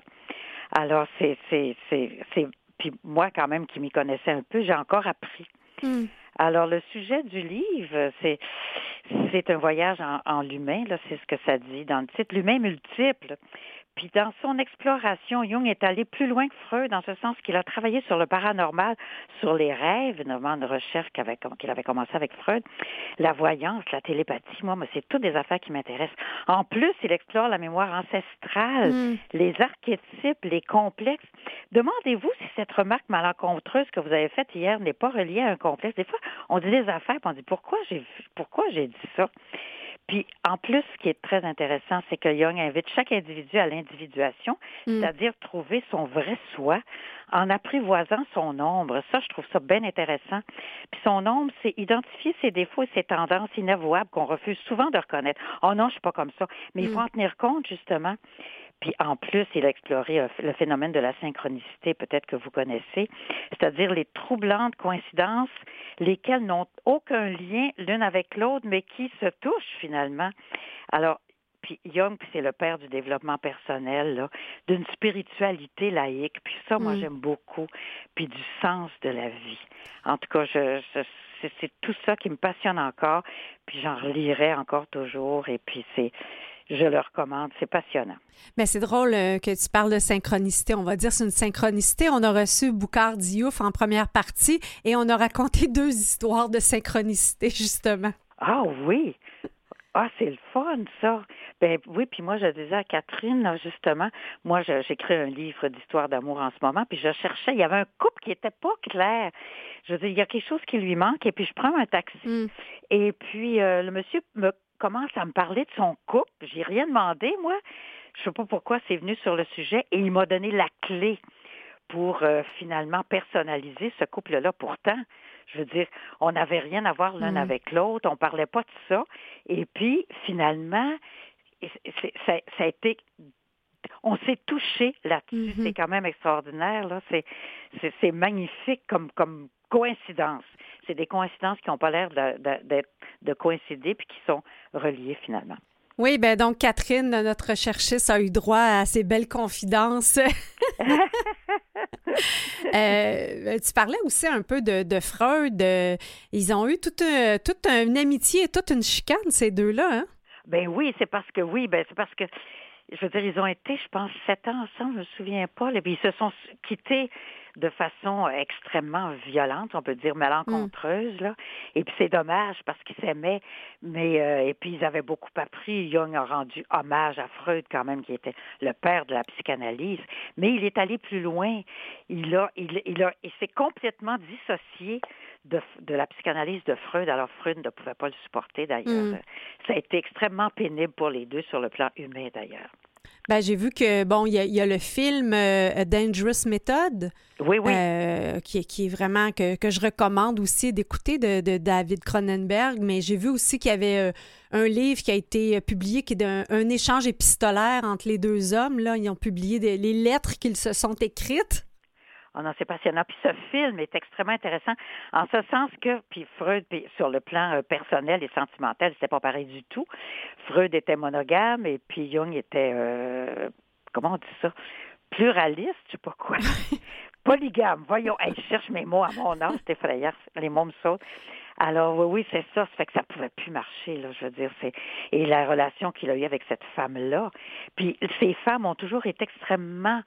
Alors, c'est, c'est, c'est, c'est... Puis moi, quand même, qui m'y connaissais un peu, j'ai encore appris. Alors, le sujet du livre, c'est c'est un voyage en, en l'humain, là, c'est ce que ça dit dans le titre, l'humain multiple. Puis dans son exploration, Jung est allé plus loin que Freud, dans ce sens qu'il a travaillé sur le paranormal, sur les rêves, notamment une recherche qu'il avait, commencé avec Freud, la voyance, la télépathie, moi, moi, c'est toutes des affaires qui m'intéressent. En plus, il explore la mémoire ancestrale, Mm. les archétypes, les complexes. Demandez-vous si cette remarque malencontreuse que vous avez faite hier n'est pas reliée à un complexe. Des fois, on dit des affaires, puis on dit pourquoi j'ai pourquoi j'ai dit ça? Puis, en plus, ce qui est très intéressant, c'est que Young invite chaque individu à l'individuation, Mm. c'est-à-dire trouver son vrai soi en apprivoisant son ombre. Ça, je trouve ça bien intéressant. Puis son ombre, c'est identifier ses défauts et ses tendances inavouables qu'on refuse souvent de reconnaître. Oh non, je suis pas comme ça. Mais il faut en tenir compte, justement. Puis en plus, il a exploré euh, le phénomène de la synchronicité, peut-être que vous connaissez, c'est-à-dire les troublantes coïncidences, lesquelles n'ont aucun lien l'une avec l'autre, mais qui se touchent finalement. Alors, puis Young, puis c'est le père du développement personnel, là, d'une spiritualité laïque. Puis ça, moi, Mm. j'aime beaucoup. Puis du sens de la vie. En tout cas, je, c'est tout ça qui me passionne encore. Puis j'en relirai encore toujours. Et puis c'est, je le recommande. C'est passionnant. Mais c'est drôle euh, que tu parles de synchronicité. On va dire c'est une synchronicité. On a reçu Boucard Diouf en première partie et on a raconté deux histoires de synchronicité, justement. Ah oui. Ah, c'est le fun, ça. Ben oui, puis moi, je disais à Catherine, là, justement, moi, j'écris un livre d'histoire d'amour en ce moment, puis je cherchais, il y avait un couple qui était pas clair. Je dire, il y a quelque chose qui lui manque, et puis je prends un taxi, Mm. et puis euh, le monsieur me commence à me parler de son couple. J'ai rien demandé, moi. Je sais pas pourquoi c'est venu sur le sujet, et il m'a donné la clé pour euh, finalement personnaliser ce couple-là. Pourtant, je veux dire, on n'avait rien à voir l'un Mm. avec l'autre, on parlait pas de ça. Et puis, finalement, ça, ça a été... On s'est touché là-dessus. Mhm. C'est quand même extraordinaire. Là. C'est magnifique comme, comme coïncidence. C'est des coïncidences qui n'ont pas l'air de, de- de coïncider puis qui sont reliées finalement. Oui, ben donc Catherine, notre recherchiste, a eu droit à ces belles confidences. Euh, tu parlais aussi un peu de, de Freud. Ils ont eu toute, euh, toute une amitié et toute une chicane, ces deux-là. Hein? Ben oui, c'est parce que oui, ben c'est parce que je veux dire, ils ont été, je pense, sept ans ensemble, je me souviens pas. Là, puis ils se sont quittés de façon extrêmement violente, on peut dire malencontreuse, là. Et puis c'est dommage parce qu'ils s'aimaient, mais euh, et puis ils avaient beaucoup appris. Jung a rendu hommage à Freud quand même, qui était le père de la psychanalyse. Mais il est allé plus loin. Il a, il, il a, il s'est complètement dissocié de, de la psychanalyse de Freud. Alors Freud ne pouvait pas le supporter d'ailleurs. Mm. Ça a été extrêmement pénible pour les deux sur le plan humain d'ailleurs. Ben, j'ai vu que, bon, il y, a- il y a le film euh, A Dangerous Method, Oui, oui. euh, qui, est- qui est vraiment, que, que je recommande aussi d'écouter de, de David Cronenberg, mais j'ai vu aussi qu'il y avait euh, un livre qui a été publié, qui est un échange épistolaire entre les deux hommes. Là. Ils ont publié des- les lettres qu'ils se sont écrites. Oh non, c'est passionnant. Puis ce film est extrêmement intéressant en ce sens que, puis Freud, puis sur le plan euh, personnel et sentimental, c'était pas pareil du tout. Freud était monogame et puis Jung était, euh, comment on dit ça, pluraliste, je sais pas quoi. Polygame, voyons, Hey, je cherche mes mots à mon âge, c'est effrayant, les mots me sautent. Alors oui, oui, c'est ça, ça fait que ça pouvait plus marcher, là, je veux dire, c'est et la relation qu'il a eue avec cette femme-là. Puis ces femmes ont toujours été extrêmement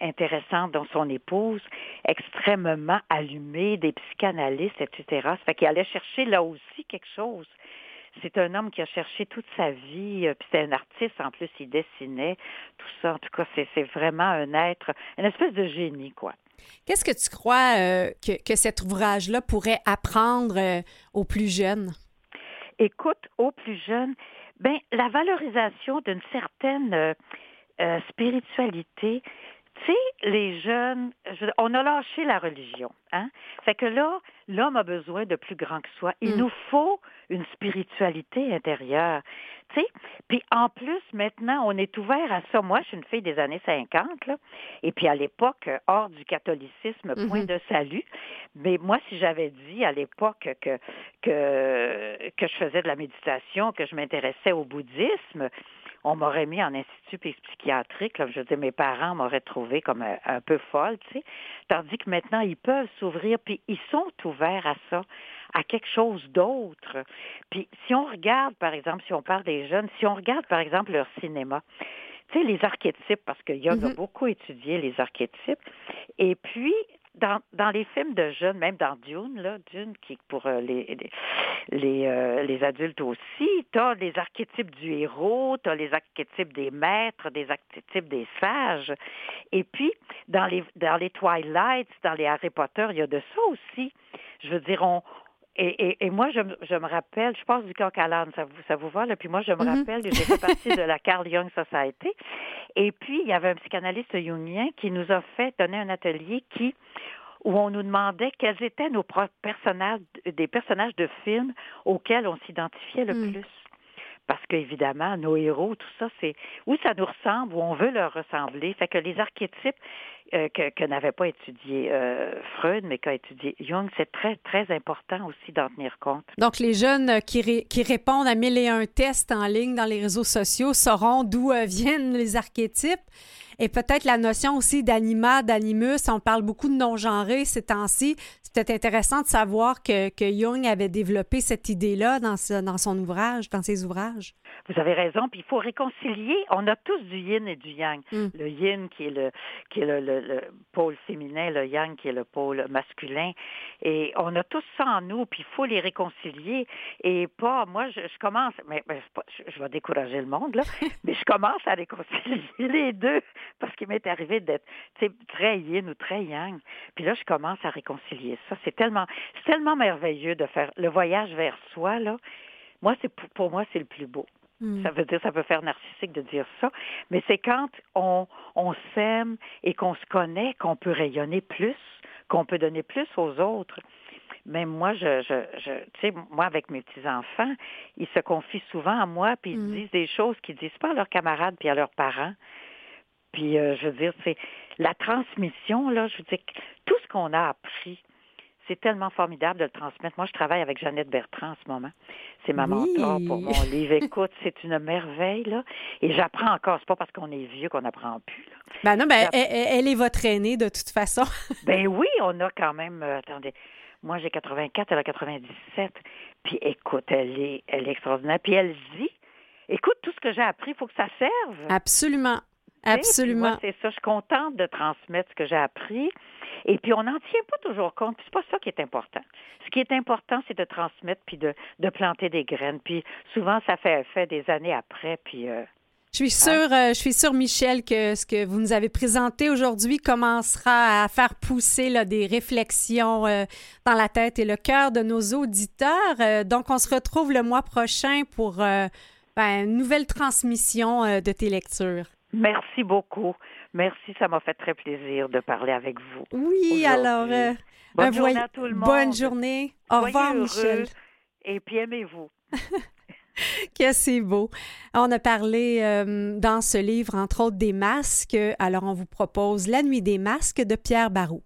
intéressante dont son épouse, extrêmement allumée, des psychanalystes, etc. Ça fait qu'il allait chercher là aussi quelque chose. C'est un homme qui a cherché toute sa vie, euh, puis c'est un artiste en plus, il dessinait, tout ça. En tout cas, c'est, vraiment un être, une espèce de génie, quoi. Qu'est-ce que tu crois euh, que, que cet ouvrage-là pourrait apprendre euh, aux plus jeunes? Écoute, aux plus jeunes, ben la valorisation d'une certaine euh, spiritualité. Tu sais, les jeunes, je- on a lâché la religion, hein. Fait que là, l'homme a besoin de plus grand que soi. Il Mm. nous faut une spiritualité intérieure. Tu sais, puis en plus, maintenant, on est ouvert à ça. Moi, je suis une fille des années 50, là, et puis à l'époque, hors du catholicisme, point Mhm. de salut. Mais moi, si j'avais dit à l'époque que, que, que je faisais de la méditation, que je m'intéressais au bouddhisme, on m'aurait mis en institut psy- psychiatrique. Là, je veux dire, mes parents m'auraient trouvé comme un, un peu folle, tu sais. Tandis que maintenant, ils peuvent s'ouvrir, puis ils sont ouverts à ça, à quelque chose d'autre. Puis si on regarde, par exemple, si on parle des jeunes, si on regarde, par exemple, leur cinéma, tu sais, les archétypes, parce que Jung a Mhm. beaucoup étudié les archétypes. Et puis, dans, dans les films de jeunes, même dans Dune, là, Dune, qui est pour euh, les, les, les, euh, les adultes aussi, tu as les archétypes du héros, tu as les archétypes des maîtres, des archétypes des sages. Et puis, dans les, dans les Twilight, dans les Harry Potter, il y a de ça aussi. Je veux dire, on, et, et, et moi, je, me- je me rappelle, je passe du coq à l'âne, ça vous, ça vous va, là? Puis moi, je me Mhm. rappelle, j'ai fait partie de la Carl Jung Society. Et puis, il y avait un psychanalyste jungien qui nous a fait donner un atelier qui où on nous demandait quels étaient nos propres personnages, des personnages de films auxquels on s'identifiait le Mm. plus. Parce qu'évidemment, nos héros, tout ça, c'est où ça nous ressemble, où on veut leur ressembler. Fait que les archétypes euh, que, que n'avait pas étudié euh, Freud, mais qu'a étudié Jung, c'est très, très important aussi d'en tenir compte. Donc, les jeunes euh, qui, ré- qui répondent à mille et un tests en ligne dans les réseaux sociaux sauront d'où viennent les archétypes. Et peut-être la notion aussi d'anima, d'animus. On parle beaucoup de non-genré ces temps-ci. C'est peut-être intéressant de savoir que, que Jung avait développé cette idée-là dans, ce- dans son ouvrage, dans ses ouvrages. Vous avez raison, puis il faut réconcilier. On a tous du yin et du yang. Mm. Le yin qui est le qui est le, le- le pôle féminin, le yang qui est le pôle masculin. Et on a tous ça en nous, puis il faut les réconcilier. Et pas, moi, je, je commence, mais, mais c'est pas- je, je vais décourager le monde, là, mais je commence à réconcilier les deux, parce qu'il m'est arrivé d'être tu sais, très yin ou très yang. Puis là, je commence à réconcilier ça. C'est tellement, c'est tellement merveilleux de faire le voyage vers soi, là. Moi, c'est pour moi, c'est le plus beau. Mm. Ça veut dire, ça peut faire narcissique de dire ça, mais c'est quand on, on s'aime et qu'on se connaît qu'on peut rayonner plus, qu'on peut donner plus aux autres. Même moi, je, je, je tu sais, moi, avec mes petits-enfants, ils se confient souvent à moi, puis ils Mm. disent des choses qu'ils disent pas à leurs camarades puis à leurs parents. Puis, euh, je veux dire, c'est la transmission, là, je veux dire, tout ce qu'on a appris, c'est tellement formidable de le transmettre. Moi, je travaille avec Jeannette Bertrand en ce moment. C'est ma Oui. mentor pour mon livre. Écoute, c'est une merveille, là. Et j'apprends encore. C'est pas parce qu'on est vieux qu'on n'apprend plus, là. Ben non, ben, elle est votre aînée de toute façon. Ben oui, on a quand même. euh, attendez, moi j'ai 84, elle a 97. Puis écoute, elle est, elle est extraordinaire. Puis elle dit, écoute, tout ce que j'ai appris, il faut que ça serve. Absolument. Absolument. c'est ça. Je suis contente de transmettre ce que j'ai appris. Et puis, on n'en tient pas toujours compte. Puis, c'est pas ça qui est important. Ce qui est important, c'est de transmettre puis de, de planter des graines. Puis, souvent, ça fait effet des années après. Puis, euh, Je suis sûre, euh, je suis sûre, Michel, que ce que vous nous avez présenté aujourd'hui commencera à faire pousser là, des réflexions euh, dans la tête et le cœur de nos auditeurs. Euh, donc, on se retrouve le mois prochain pour euh, ben, une nouvelle transmission de tes lectures. Merci beaucoup. Merci, ça m'a fait très plaisir de parler avec vous. Oui, alors, euh, Bonne un journée à tout le monde. bonne journée. Au Soyez revoir, heureux. Michel. Et puis, aimez-vous. Que c'est beau. On a parlé euh, dans ce livre, entre autres, des masques. Alors, on vous propose La nuit des masques de Pierre Barou.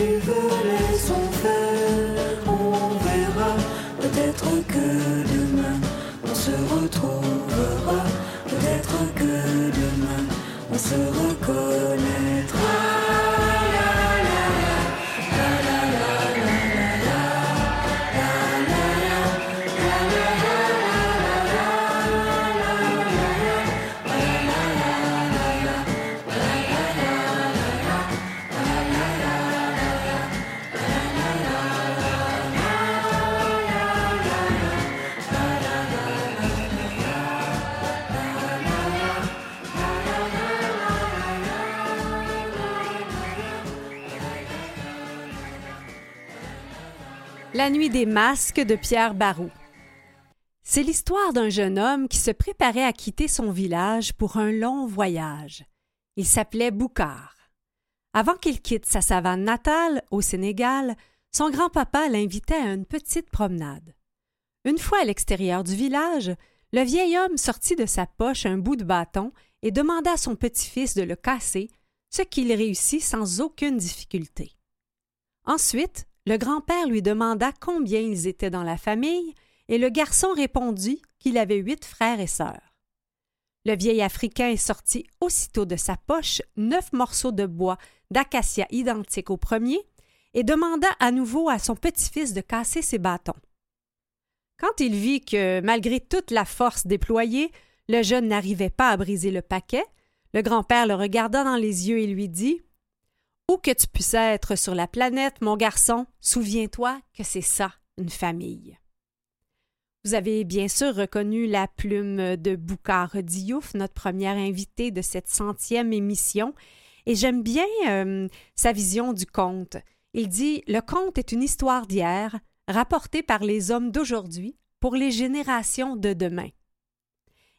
Si tu La nuit des masques de Pierre Barou. C'est l'histoire d'un jeune homme qui se préparait à quitter son village pour un long voyage. Il s'appelait Boucard. Avant qu'il quitte sa savane natale, au Sénégal, son grand-papa l'invitait à une petite promenade. Une fois à l'extérieur du village, le vieil homme sortit de sa poche un bout de bâton et demanda à son petit-fils de le casser, ce qu'il réussit sans aucune difficulté. Ensuite, le grand-père lui demanda combien ils étaient dans la famille, et le garçon répondit qu'il avait huit frères et sœurs. Le vieil Africain sortit aussitôt de sa poche neuf morceaux de bois d'acacia identiques au premier et demanda à nouveau à son petit-fils de casser ses bâtons. Quand il vit que, malgré toute la force déployée, le jeune n'arrivait pas à briser le paquet, le grand-père le regarda dans les yeux et lui dit Où que tu puisses être sur la planète, mon garçon, souviens-toi que c'est ça, une famille. Vous avez bien sûr reconnu la plume de Boucard Diouf, notre première invitée de cette centième émission, et j'aime bien euh, sa vision du conte. Il dit Le conte est une histoire d'hier, rapportée par les hommes d'aujourd'hui pour les générations de demain.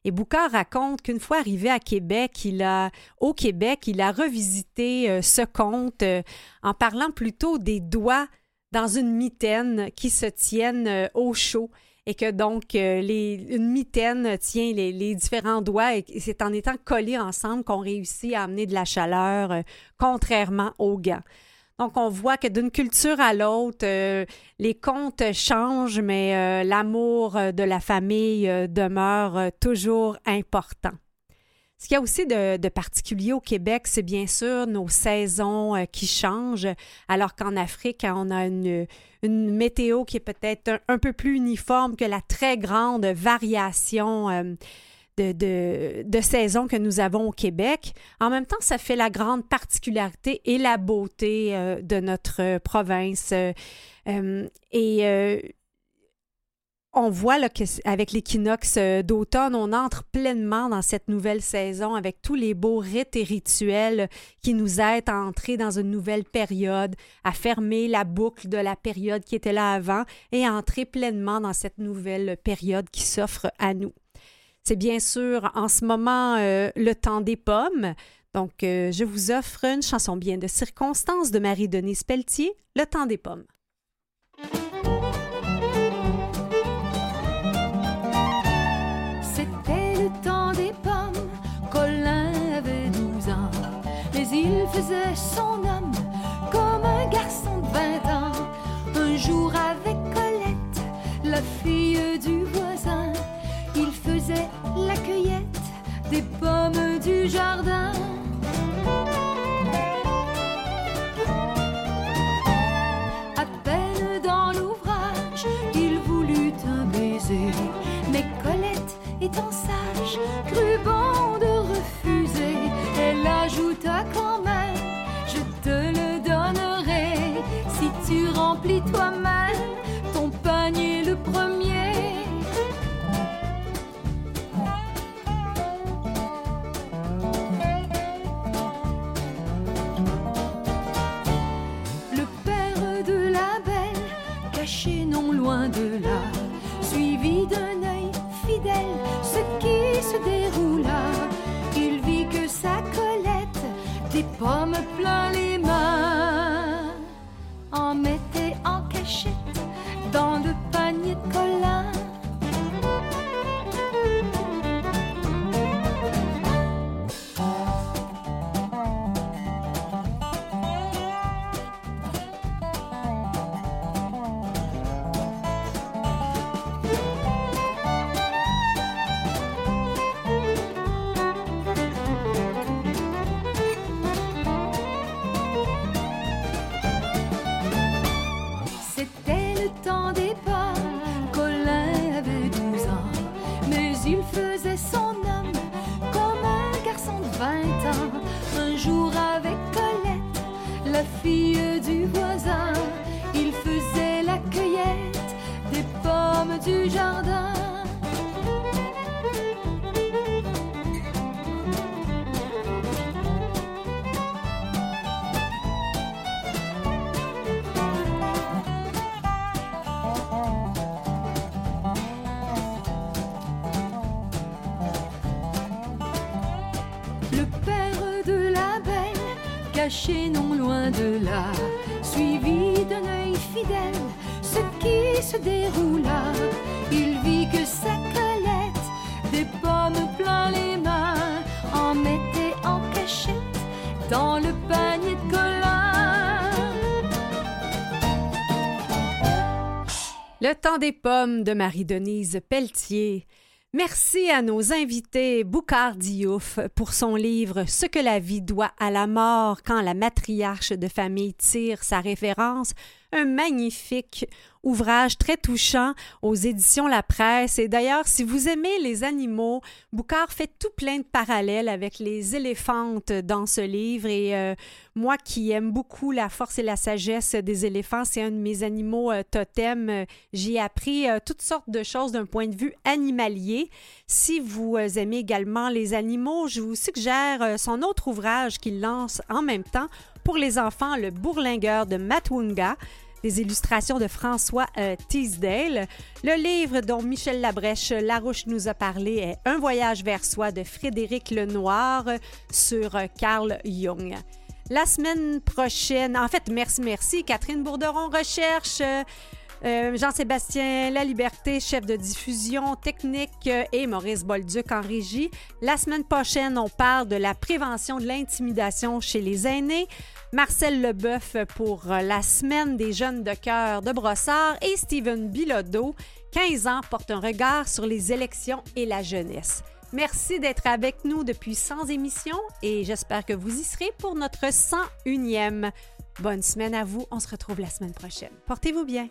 Et Boucard raconte qu'une fois arrivé à Québec, il a, au Québec, il a revisité euh, ce conte euh, en parlant plutôt des doigts dans une mitaine qui se tiennent euh, au chaud et que donc une mitaine tient les, les différents doigts et c'est en étant collés ensemble qu'on réussit à amener de la chaleur, contrairement aux gants. Donc, on voit que d'une culture à l'autre, euh, les contes changent, mais euh, l'amour euh, de la famille demeure toujours important. Ce qu'il y a aussi de, particulier au Québec, c'est bien sûr nos saisons qui changent, alors qu'en Afrique, on a une, météo qui est peut-être un, peu plus uniforme que la très grande variation de, saison que nous avons au Québec. En même temps, ça fait la grande particularité et la beauté euh, de notre euh, province. Euh, et on voit qu'avec l'équinoxe d'automne, on entre pleinement dans cette nouvelle saison avec tous les beaux rites et rituels qui nous aident à entrer dans une nouvelle période, à fermer la boucle de la période qui était là avant et à entrer pleinement dans cette nouvelle période qui s'offre à nous. C'est bien sûr en ce moment euh, le temps des pommes. Donc, euh, je vous offre une chanson bien de circonstance de Marie-Denise Pelletier, Le temps des pommes. C'était le temps des pommes, Colin avait 12 ans, mais il faisait son homme des pommes du jardin. À peine dans l'ouvrage, il voulut un baiser, mais Colette étant sage, crut suivi d'un œil fidèle ce qui se déroula. Il vit que sa Colette des pommes plein les mains, Le temps des pommes de Marie-Denise Pelletier. Merci à nos invités Boucard Diouf pour son livre Ce que la vie doit à la mort quand la matriarche de famille tire sa référence, un magnifique ouvrage très touchant aux éditions La Presse. Et d'ailleurs, si vous aimez les animaux, Boucard fait tout plein de parallèles avec les éléphantes dans ce livre. Et euh, moi qui aime beaucoup la force et la sagesse des éléphants, c'est un de mes animaux euh, totems. Euh, J'y ai appris euh, toutes sortes de choses d'un point de vue animalier. Si vous euh, aimez également les animaux, je vous suggère son autre ouvrage qu'il lance en même temps pour les enfants, Le Bourlingueur de Matwunga des illustrations de François euh, Teasdale. Le livre dont Michel Labrèche Larouche nous a parlé est Un voyage vers soi de Frédéric Lenoir sur euh, Carl Jung. La semaine prochaine, en fait, merci, merci, Catherine Bourderon recherche. euh, euh, Jean-Sébastien La Liberté, chef de diffusion technique, euh, et Maurice Bolduc en régie. La semaine prochaine, on parle de la prévention de l'intimidation chez les aînés. Marcel Leboeuf pour euh, la semaine des jeunes de cœur de Brossard et Steven Bilodeau, 15 ans, porte un regard sur les élections et la jeunesse. Merci d'être avec nous depuis 100 émissions et j'espère que vous y serez pour notre 101e. Bonne semaine à vous. On se retrouve la semaine prochaine. Portez-vous bien.